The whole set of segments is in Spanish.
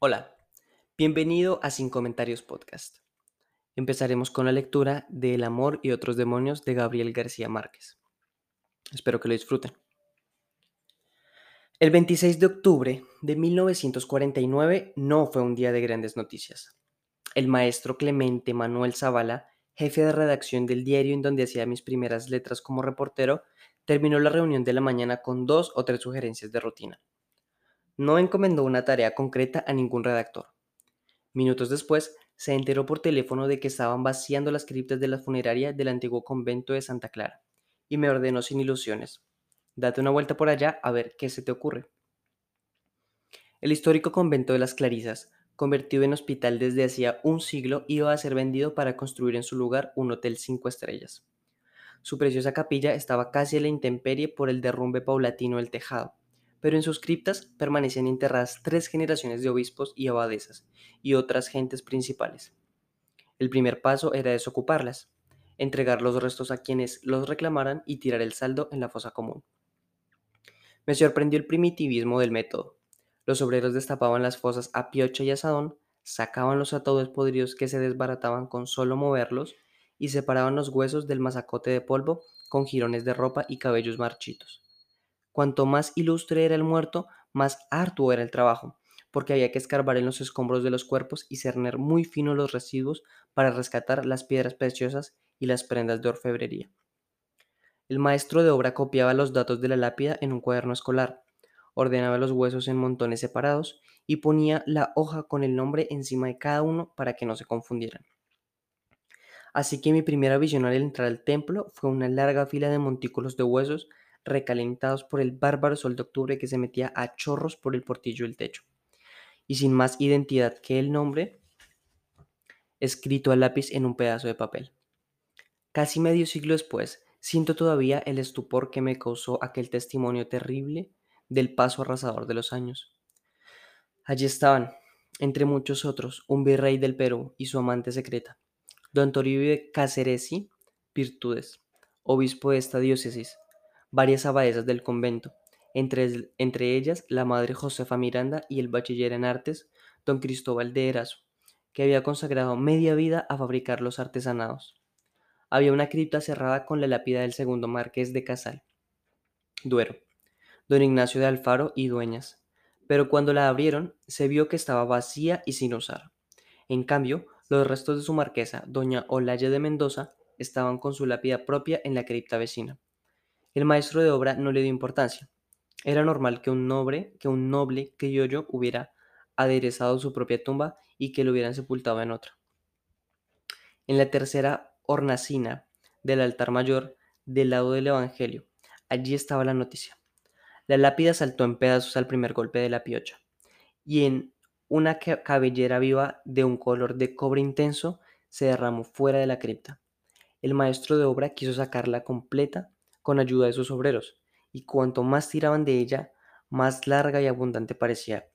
Hola, bienvenido a Sin Comentarios Podcast. Empezaremos con la lectura de El amor y otros demonios de Gabriel García Márquez. Espero que lo disfruten. El 26 de octubre de 1949 no fue un día de grandes noticias. El maestro Clemente Manuel Zavala, jefe de redacción del diario en donde hacía mis primeras letras como reportero, terminó la reunión de la mañana con dos o tres sugerencias de rutina. No encomendó una tarea concreta a ningún redactor. Minutos después, se enteró por teléfono de que estaban vaciando las criptas de la funeraria del antiguo convento de Santa Clara, y me ordenó sin ilusiones. Date una vuelta por allá a ver qué se te ocurre. El histórico convento de las Clarisas, convertido en hospital desde hacía un siglo, iba a ser vendido para construir en su lugar un hotel cinco estrellas. Su preciosa capilla estaba casi a la intemperie por el derrumbe paulatino del tejado, pero en sus criptas permanecían enterradas tres generaciones de obispos y abadesas y otras gentes principales. El primer paso era desocuparlas, entregar los restos a quienes los reclamaran y tirar el saldo en la fosa común. Me sorprendió el primitivismo del método. Los obreros destapaban las fosas a piocha y asadón, sacaban los ataúdes podridos que se desbarataban con solo moverlos y separaban los huesos del masacote de polvo con jirones de ropa y cabellos marchitos. Cuanto más ilustre era el muerto, más arduo era el trabajo, porque había que escarbar en los escombros de los cuerpos y cerner muy fino los residuos para rescatar las piedras preciosas y las prendas de orfebrería. El maestro de obra copiaba los datos de la lápida en un cuaderno escolar, ordenaba los huesos en montones separados y ponía la hoja con el nombre encima de cada uno para que no se confundieran. Así que mi primera visión al entrar al templo fue una larga fila de montículos de huesos recalentados por el bárbaro sol de octubre que se metía a chorros por el portillo del techo, y sin más identidad que el nombre escrito a lápiz en un pedazo de papel. Casi medio siglo después, Siento todavía el estupor que me causó aquel testimonio terrible del paso arrasador de los años. Allí estaban, entre muchos otros, un virrey del Perú y su amante secreta, don Toribio Caceresi, Virtudes, obispo de esta diócesis, varias abadesas del convento, entre, entre, ellas la madre Josefa Miranda y el bachiller en artes, don Cristóbal de Erazo, que había consagrado media vida a fabricar los artesanados había una cripta cerrada con la lápida del segundo marqués de Casal, Duero, don Ignacio de Alfaro y Dueñas, pero cuando la abrieron se vio que estaba vacía y sin usar. En cambio, los restos de su marquesa, doña Olaya de Mendoza, estaban con su lápida propia en la cripta vecina. El maestro de obra no le dio importancia. Era normal que un noble, que un noble criollo hubiera aderezado su propia tumba y que lo hubieran sepultado en otra. En la tercera hornacina del altar mayor del lado del Evangelio. Allí estaba la noticia. La lápida saltó en pedazos al primer golpe de la piocha, y en una cabellera viva de un color de cobre intenso se derramó fuera de la cripta. El maestro de obra quiso sacarla completa con ayuda de sus obreros, y cuanto más tiraban de ella, más larga y abundante parecía,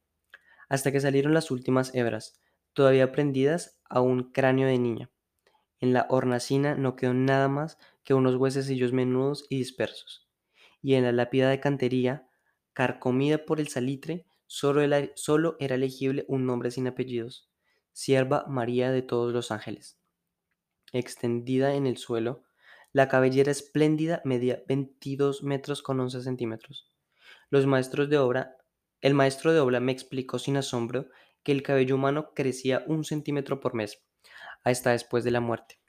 hasta que salieron las últimas hebras, todavía prendidas a un cráneo de niña. En la hornacina no quedó nada más que unos huesecillos menudos y dispersos, y en la lápida de cantería, carcomida por el salitre, solo solo era legible un nombre sin apellidos, Sierva María de todos los ángeles. Extendida en el suelo, la cabellera espléndida medía 22 metros con 11 centímetros. Los maestros de obra, el maestro de obra me explicó sin asombro que el cabello humano crecía un centímetro por mes hasta después de la muerte.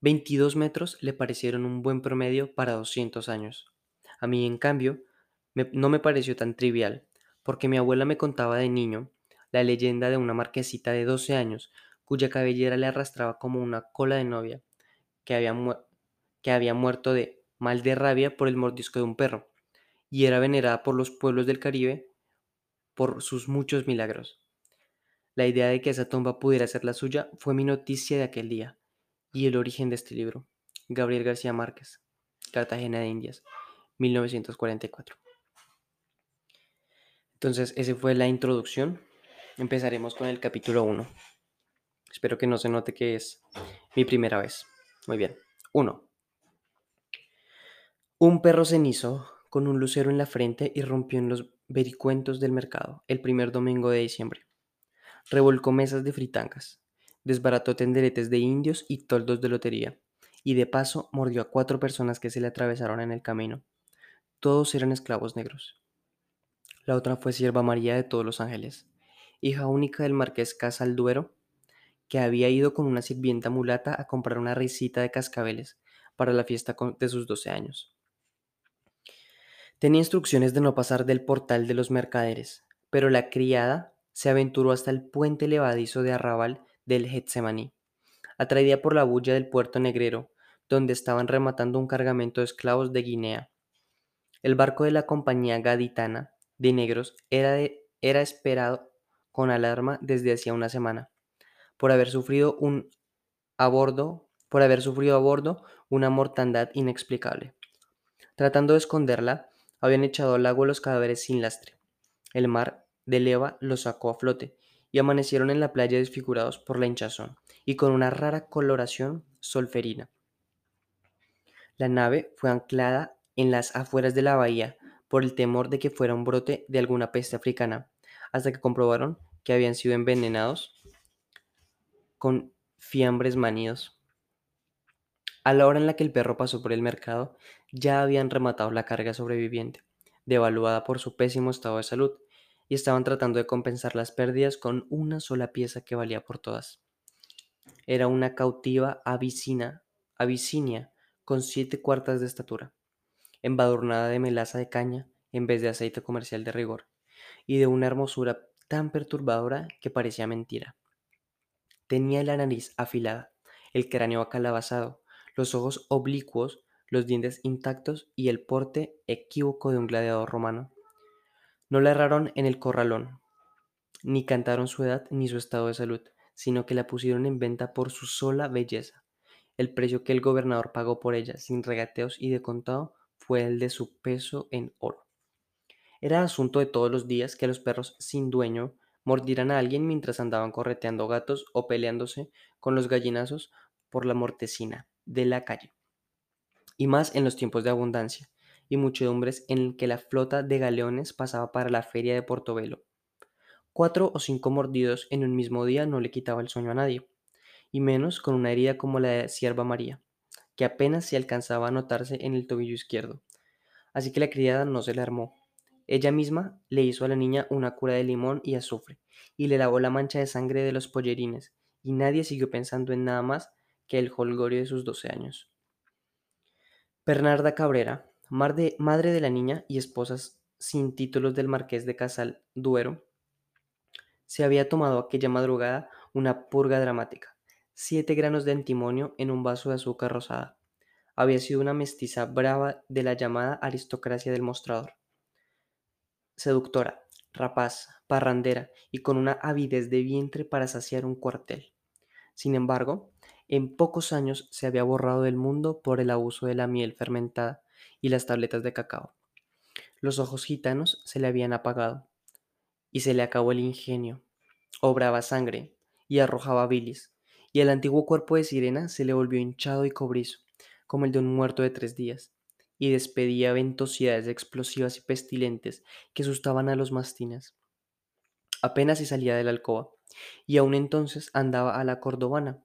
22 metros le parecieron un buen promedio para 200 años. A mí, en cambio, no me pareció tan trivial, porque mi abuela me contaba de niño la leyenda de una marquesita de 12 años cuya cabellera le arrastraba como una cola de novia, que había, que había muerto de mal de rabia por el mordisco de un perro, y era venerada por los pueblos del Caribe por sus muchos milagros. La idea de que esa tumba pudiera ser la suya fue mi noticia de aquel día y el origen de este libro. Gabriel García Márquez, Cartagena de Indias, 1944. Entonces, esa fue la introducción. Empezaremos con el capítulo 1. Espero que no se note que es mi primera vez. Muy bien. 1. Un perro cenizo con un lucero en la frente irrumpió en los vericuentos del mercado el primer domingo de diciembre. Revolcó mesas de fritangas, desbarató tenderetes de indios y toldos de lotería, y de paso mordió a cuatro personas que se le atravesaron en el camino. Todos eran esclavos negros. La otra fue Sierva María de todos los ángeles, hija única del marqués Casalduero, que había ido con una sirvienta mulata a comprar una risita de cascabeles para la fiesta de sus 12 años. Tenía instrucciones de no pasar del portal de los mercaderes, pero la criada se aventuró hasta el puente levadizo de arrabal del Getsemaní, atraída por la bulla del puerto negrero, donde estaban rematando un cargamento de esclavos de Guinea. El barco de la compañía gaditana de negros era, era esperado con alarma desde hacía una semana, por haber sufrido un a bordo, por haber sufrido a bordo una mortandad inexplicable. Tratando de esconderla, habían echado al lago los cadáveres sin lastre. El mar de leva los sacó a flote y amanecieron en la playa desfigurados por la hinchazón y con una rara coloración solferina. La nave fue anclada en las afueras de la bahía por el temor de que fuera un brote de alguna peste africana, hasta que comprobaron que habían sido envenenados con fiambres manidos. A la hora en la que el perro pasó por el mercado, ya habían rematado la carga sobreviviente, devaluada por su pésimo estado de salud, y estaban tratando de compensar las pérdidas con una sola pieza que valía por todas. Era una cautiva abisina, abisinia con siete cuartas de estatura, embadurnada de melaza de caña en vez de aceite comercial de rigor, y de una hermosura tan perturbadora que parecía mentira. Tenía la nariz afilada, el cráneo acalabazado, los ojos oblicuos, los dientes intactos y el porte equívoco de un gladiador romano. No la erraron en el corralón, ni cantaron su edad ni su estado de salud, sino que la pusieron en venta por su sola belleza. El precio que el gobernador pagó por ella, sin regateos y de contado, fue el de su peso en oro. Era asunto de todos los días que los perros sin dueño mordieran a alguien mientras andaban correteando gatos o peleándose con los gallinazos por la mortecina de la calle. Y más en los tiempos de abundancia y muchedumbres en que la flota de galeones pasaba para la feria de Portobelo. Cuatro o cinco mordidos en un mismo día no le quitaba el sueño a nadie, y menos con una herida como la de Sierva María, que apenas se alcanzaba a notarse en el tobillo izquierdo. Así que la criada no se le armó. Ella misma le hizo a la niña una cura de limón y azufre, y le lavó la mancha de sangre de los pollerines, y nadie siguió pensando en nada más que el holgorio de sus 12 años. Bernarda Cabrera, madre de la niña y esposa sin títulos del marqués de Casal Duero, se había tomado aquella madrugada una purga dramática, siete granos de antimonio en un vaso de azúcar rosada. Había sido una mestiza brava de la llamada aristocracia del mostrador. Seductora, rapaz, parrandera y con una avidez de vientre para saciar un cuartel. Sin embargo, en pocos años se había borrado del mundo por el abuso de la miel fermentada y las tabletas de cacao. Los ojos gitanos se le habían apagado y se le acabó el ingenio. Obraba sangre y arrojaba bilis, y el antiguo cuerpo de sirena se le volvió hinchado y cobrizo, como el de un muerto de tres días, y despedía ventosidades explosivas y pestilentes que asustaban a los mastines. Apenas se salía de la alcoba, y aún entonces andaba a la cordobana,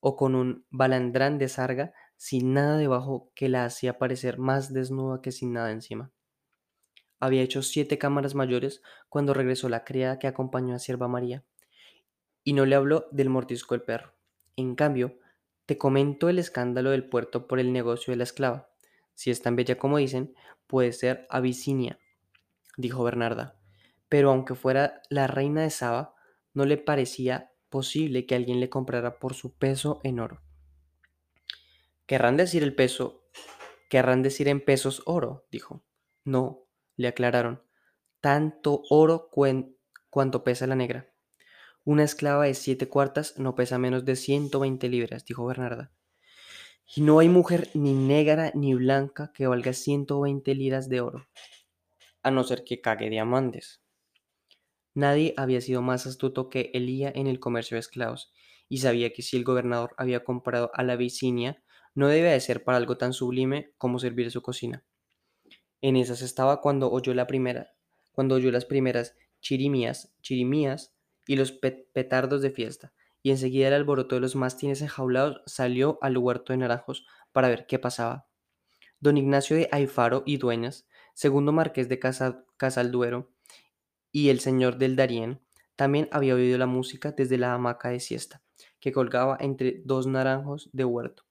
o con un balandrán de sarga sin nada debajo que la hacía parecer más desnuda que sin nada encima. Había hecho siete cámaras mayores cuando regresó la criada que acompañó a Sierva María, y no le habló del mortisco del perro. En cambio, te comento el escándalo del puerto por el negocio de la esclava. Si es tan bella como dicen, puede ser Abisinia, dijo Bernarda. Pero aunque fuera la reina de Saba, no le parecía posible que alguien le comprara por su peso en oro. Querrán decir el peso, querrán decir en pesos oro, dijo. No, le aclararon, tanto oro cuanto pesa la negra. Una esclava de siete cuartas no pesa menos de 120 libras, dijo Bernarda. Y no hay mujer ni negra ni blanca que valga 120 liras de oro, a no ser que cague diamantes. Nadie había sido más astuto que Elía en el comercio de esclavos, y sabía que si el gobernador había comprado a la Vicinia, no debía de ser para algo tan sublime como servir su cocina. En esas estaba cuando oyó la primera, cuando oyó las primeras chirimías, chirimías y los petardos de fiesta, y enseguida el alboroto de los mastines enjaulados salió al huerto de naranjos para ver qué pasaba. Don Ignacio de Aifaro y Dueñas, segundo marqués de Casalduero, y el señor del Darién, también había oído la música desde la hamaca de siesta, que colgaba entre dos naranjos de huerto.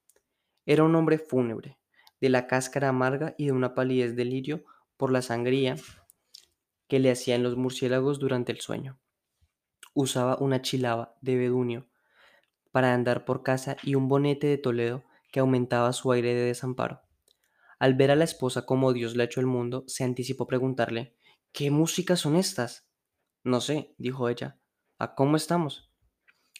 Era un hombre fúnebre, de la cáscara amarga y de una palidez de lirio por la sangría que le hacían los murciélagos durante el sueño. Usaba una chilaba de bedunio para andar por casa y un bonete de Toledo que aumentaba su aire de desamparo. Al ver a la esposa como Dios le ha hecho el mundo, se anticipó preguntarle ¿Qué músicas son estas? No sé, dijo ella. ¿A cómo estamos?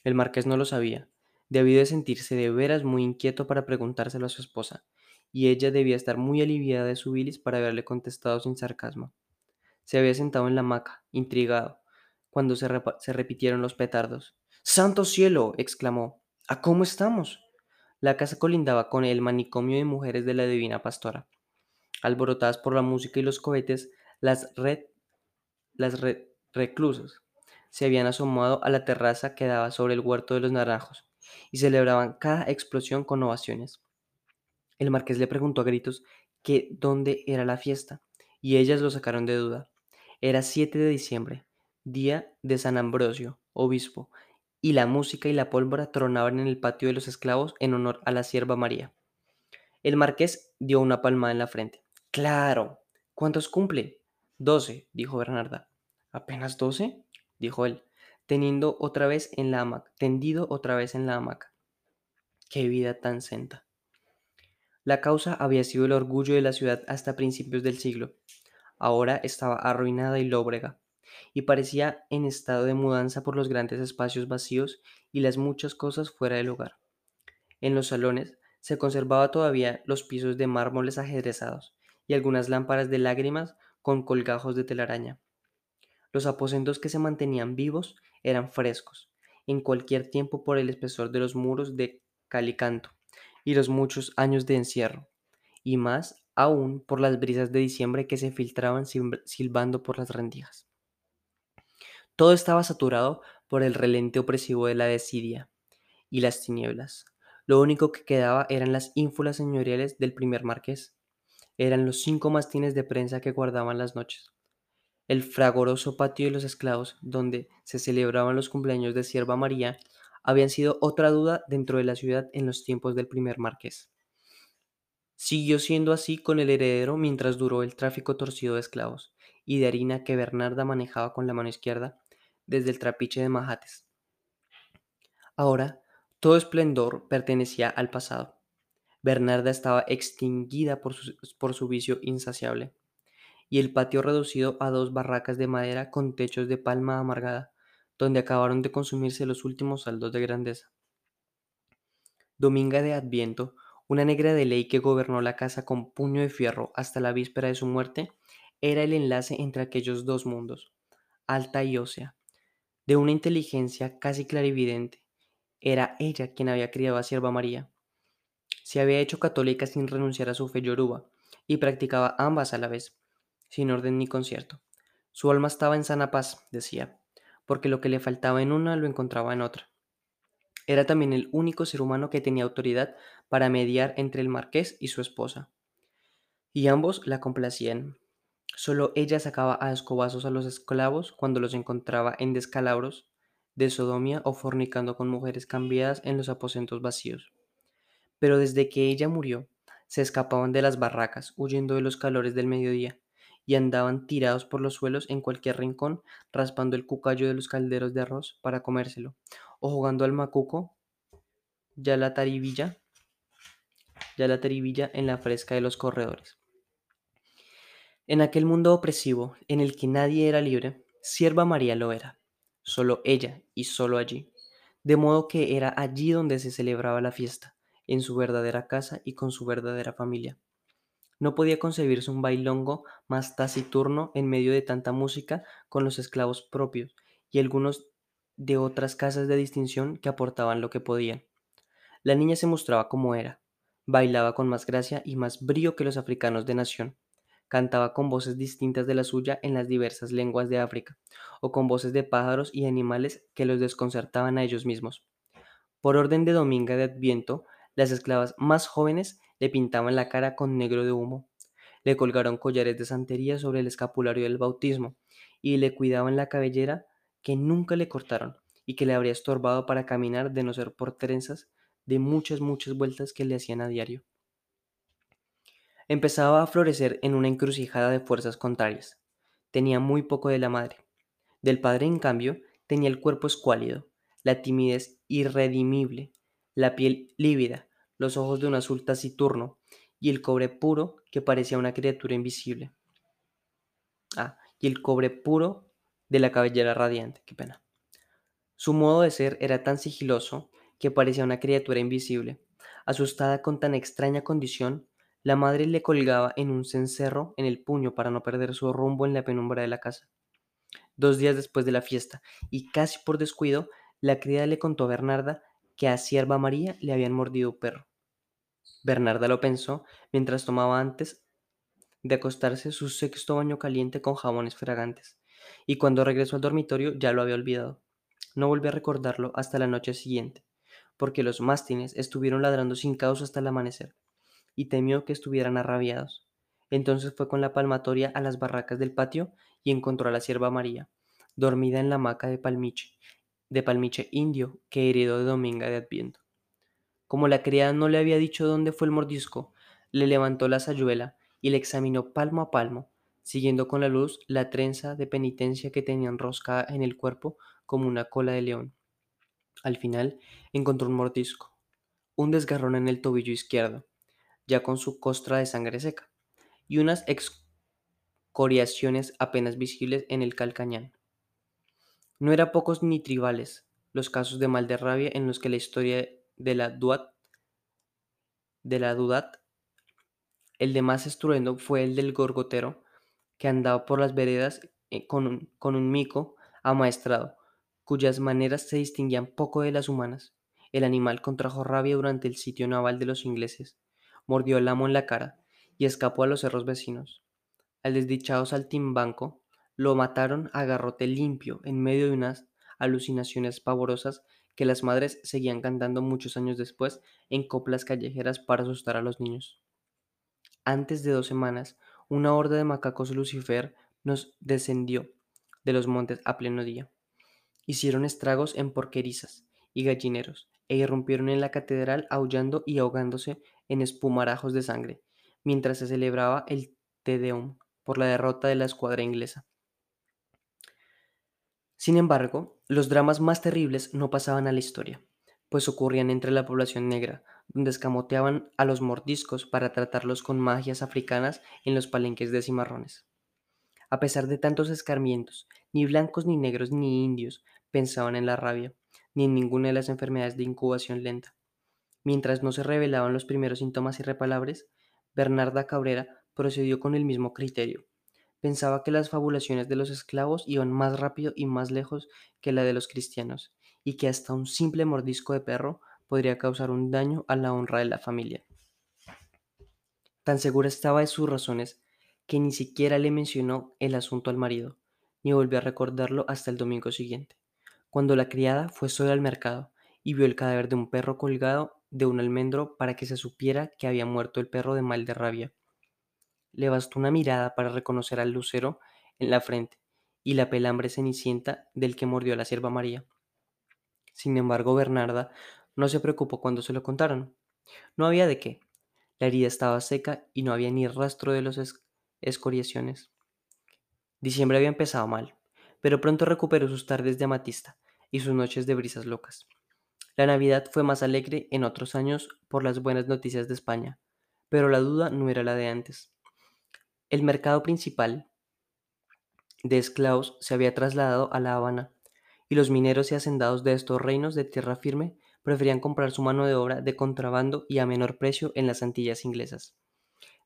El marqués no lo sabía. Debió de sentirse de veras muy inquieto para preguntárselo a su esposa, y ella debía estar muy aliviada de su bilis para haberle contestado sin sarcasmo. Se había sentado en la hamaca, intrigado, cuando se, se repitieron los petardos. ¡Santo cielo! exclamó. ¿A cómo estamos? La casa colindaba con el manicomio de mujeres de la divina pastora. Alborotadas por la música y los cohetes, las, red, las reclusas se habían asomado a la terraza que daba sobre el huerto de los naranjos y celebraban cada explosión con ovaciones. El marqués le preguntó a gritos que dónde era la fiesta, y ellas lo sacaron de duda. Era 7 de diciembre, día de San Ambrosio, obispo, y la música y la pólvora tronaban en el patio de los esclavos en honor a la sierva María. El marqués dio una palmada en la frente. Claro. ¿Cuántos cumple? Doce, dijo Bernarda. ¿Apenas doce? dijo él, teniendo otra vez en la hamaca, tendido otra vez en la hamaca. Qué vida tan senta. La causa había sido el orgullo de la ciudad hasta principios del siglo. Ahora estaba arruinada y lóbrega, y parecía en estado de mudanza por los grandes espacios vacíos y las muchas cosas fuera del hogar. En los salones se conservaba todavía los pisos de mármoles ajedrezados y algunas lámparas de lágrimas con colgajos de telaraña. Los aposentos que se mantenían vivos eran frescos, en cualquier tiempo por el espesor de los muros de calicanto y los muchos años de encierro, y más aún por las brisas de diciembre que se filtraban silbando por las rendijas. Todo estaba saturado por el relente opresivo de la desidia y las tinieblas. Lo único que quedaba eran las ínfulas señoriales del primer marqués. Eran los cinco mastines de prensa que guardaban las noches el fragoroso patio de los esclavos, donde se celebraban los cumpleaños de Sierva María, habían sido otra duda dentro de la ciudad en los tiempos del primer marqués. Siguió siendo así con el heredero mientras duró el tráfico torcido de esclavos y de harina que Bernarda manejaba con la mano izquierda desde el trapiche de majates. Ahora, todo esplendor pertenecía al pasado. Bernarda estaba extinguida por su, por su vicio insaciable y el patio reducido a dos barracas de madera con techos de palma amargada, donde acabaron de consumirse los últimos saldos de grandeza. Dominga de Adviento, una negra de ley que gobernó la casa con puño de fierro hasta la víspera de su muerte, era el enlace entre aquellos dos mundos, alta y ósea, de una inteligencia casi clarividente. Era ella quien había criado a Sierva María. Se había hecho católica sin renunciar a su fe yoruba y practicaba ambas a la vez sin orden ni concierto. Su alma estaba en sana paz, decía, porque lo que le faltaba en una lo encontraba en otra. Era también el único ser humano que tenía autoridad para mediar entre el marqués y su esposa. Y ambos la complacían. Solo ella sacaba a escobazos a los esclavos cuando los encontraba en descalabros de sodomía o fornicando con mujeres cambiadas en los aposentos vacíos. Pero desde que ella murió, se escapaban de las barracas, huyendo de los calores del mediodía, y andaban tirados por los suelos en cualquier rincón, raspando el cucayo de los calderos de arroz para comérselo, o jugando al macuco, ya la taribilla, ya la taribilla en la fresca de los corredores. En aquel mundo opresivo, en el que nadie era libre, sierva María lo era, solo ella y solo allí, de modo que era allí donde se celebraba la fiesta, en su verdadera casa y con su verdadera familia. No podía concebirse un bailongo más taciturno en medio de tanta música con los esclavos propios y algunos de otras casas de distinción que aportaban lo que podían. La niña se mostraba como era, bailaba con más gracia y más brío que los africanos de nación, cantaba con voces distintas de la suya en las diversas lenguas de África, o con voces de pájaros y animales que los desconcertaban a ellos mismos. Por orden de Dominga de Adviento, las esclavas más jóvenes le pintaban la cara con negro de humo, le colgaron collares de santería sobre el escapulario del bautismo y le cuidaban la cabellera que nunca le cortaron y que le habría estorbado para caminar de no ser por trenzas de muchas, muchas vueltas que le hacían a diario. Empezaba a florecer en una encrucijada de fuerzas contrarias. Tenía muy poco de la madre. Del padre, en cambio, tenía el cuerpo escuálido, la timidez irredimible, la piel lívida, los ojos de un azul taciturno y el cobre puro que parecía una criatura invisible. Ah, y el cobre puro de la cabellera radiante, qué pena. Su modo de ser era tan sigiloso que parecía una criatura invisible. Asustada con tan extraña condición, la madre le colgaba en un cencerro en el puño para no perder su rumbo en la penumbra de la casa. Dos días después de la fiesta, y casi por descuido, la criada le contó a Bernarda que a Sierva María le habían mordido un perro. Bernarda lo pensó mientras tomaba antes de acostarse su sexto baño caliente con jabones fragantes, y cuando regresó al dormitorio ya lo había olvidado. No volvió a recordarlo hasta la noche siguiente, porque los mástines estuvieron ladrando sin causa hasta el amanecer y temió que estuvieran arrabiados. Entonces fue con la palmatoria a las barracas del patio y encontró a la sierva María, dormida en la hamaca de palmiche, de palmiche indio que heredó de Dominga de Adviento. Como la criada no le había dicho dónde fue el mordisco, le levantó la sayuela y le examinó palmo a palmo, siguiendo con la luz la trenza de penitencia que tenía enroscada en el cuerpo como una cola de león. Al final encontró un mordisco, un desgarrón en el tobillo izquierdo, ya con su costra de sangre seca, y unas excoriaciones apenas visibles en el calcañán. No eran pocos ni tribales los casos de mal de rabia en los que la historia de la Duat, de la Dudat, el de más estruendo fue el del gorgotero, que andaba por las veredas eh, con un, con un mico amaestrado, cuyas maneras se distinguían poco de las humanas. El animal contrajo rabia durante el sitio naval de los ingleses, mordió al amo en la cara y escapó a los cerros vecinos. Al desdichado saltimbanco lo mataron a garrote limpio en medio de unas alucinaciones pavorosas que las madres seguían cantando muchos años después en coplas callejeras para asustar a los niños. Antes de dos semanas, una horda de macacos Lucifer nos descendió de los montes a pleno día. Hicieron estragos en porquerizas y gallineros e irrumpieron en la catedral aullando y ahogándose en espumarajos de sangre, mientras se celebraba el Te Deum por la derrota de la escuadra inglesa. Sin embargo, los dramas más terribles no pasaban a la historia, pues ocurrían entre la población negra, donde escamoteaban a los mordiscos para tratarlos con magias africanas en los palenques de cimarrones. A pesar de tantos escarmientos, ni blancos ni negros ni indios pensaban en la rabia, ni en ninguna de las enfermedades de incubación lenta. Mientras no se revelaban los primeros síntomas irreparables, Bernarda Cabrera procedió con el mismo criterio. Pensaba que las fabulaciones de los esclavos iban más rápido y más lejos que la de los cristianos, y que hasta un simple mordisco de perro podría causar un daño a la honra de la familia. Tan segura estaba de sus razones que ni siquiera le mencionó el asunto al marido, ni volvió a recordarlo hasta el domingo siguiente, cuando la criada fue sola al mercado y vio el cadáver de un perro colgado de un almendro para que se supiera que había muerto el perro de mal de rabia. Le bastó una mirada para reconocer al lucero en la frente y la pelambre cenicienta del que mordió a la sierva María. Sin embargo, Bernarda no se preocupó cuando se lo contaron. No había de qué. La herida estaba seca y no había ni rastro de los escoriaciones. Diciembre había empezado mal, pero pronto recuperó sus tardes de amatista y sus noches de brisas locas. La Navidad fue más alegre en otros años por las buenas noticias de España, pero la duda no era la de antes. El mercado principal de esclavos se había trasladado a La Habana, y los mineros y hacendados de estos reinos de tierra firme preferían comprar su mano de obra de contrabando y a menor precio en las Antillas inglesas.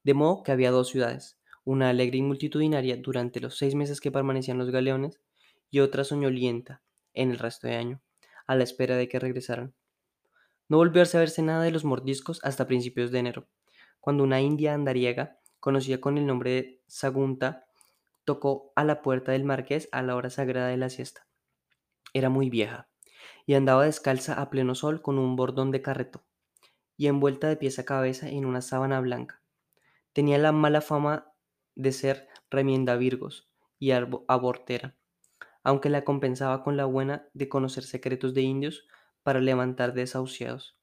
De modo que había dos ciudades, una alegre y multitudinaria durante los seis meses que permanecían los galeones, y otra soñolienta en el resto de año a la espera de que regresaran. No volvió a saberse nada de los mordiscos hasta principios de enero, cuando una india andariega conocida con el nombre de Sagunta, tocó a la puerta del marqués a la hora sagrada de la siesta. Era muy vieja y andaba descalza a pleno sol con un bordón de carreto y envuelta de pies a cabeza en una sábana blanca. Tenía la mala fama de ser remienda virgos y abortera, aunque la compensaba con la buena de conocer secretos de indios para levantar desahuciados.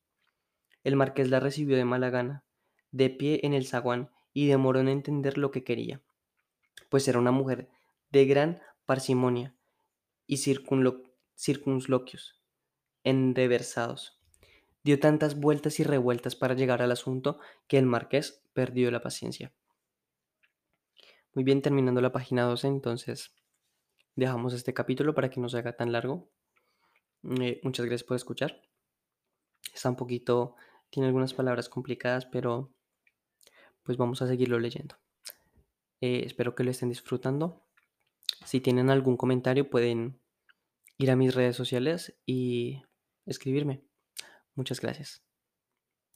El marqués la recibió de mala gana, de pie en el zaguán, y demoró en entender lo que quería, pues era una mujer de gran parsimonia y circunloquios enreversados. Dio tantas vueltas y revueltas para llegar al asunto que el marqués perdió la paciencia. Muy bien, terminando la página 12, entonces dejamos este capítulo para que no se haga tan largo. Eh, muchas gracias por escuchar. Está un poquito, tiene algunas palabras complicadas, pero pues vamos a seguirlo leyendo. Eh, espero que lo estén disfrutando. Si tienen algún comentario pueden ir a mis redes sociales y escribirme. Muchas gracias.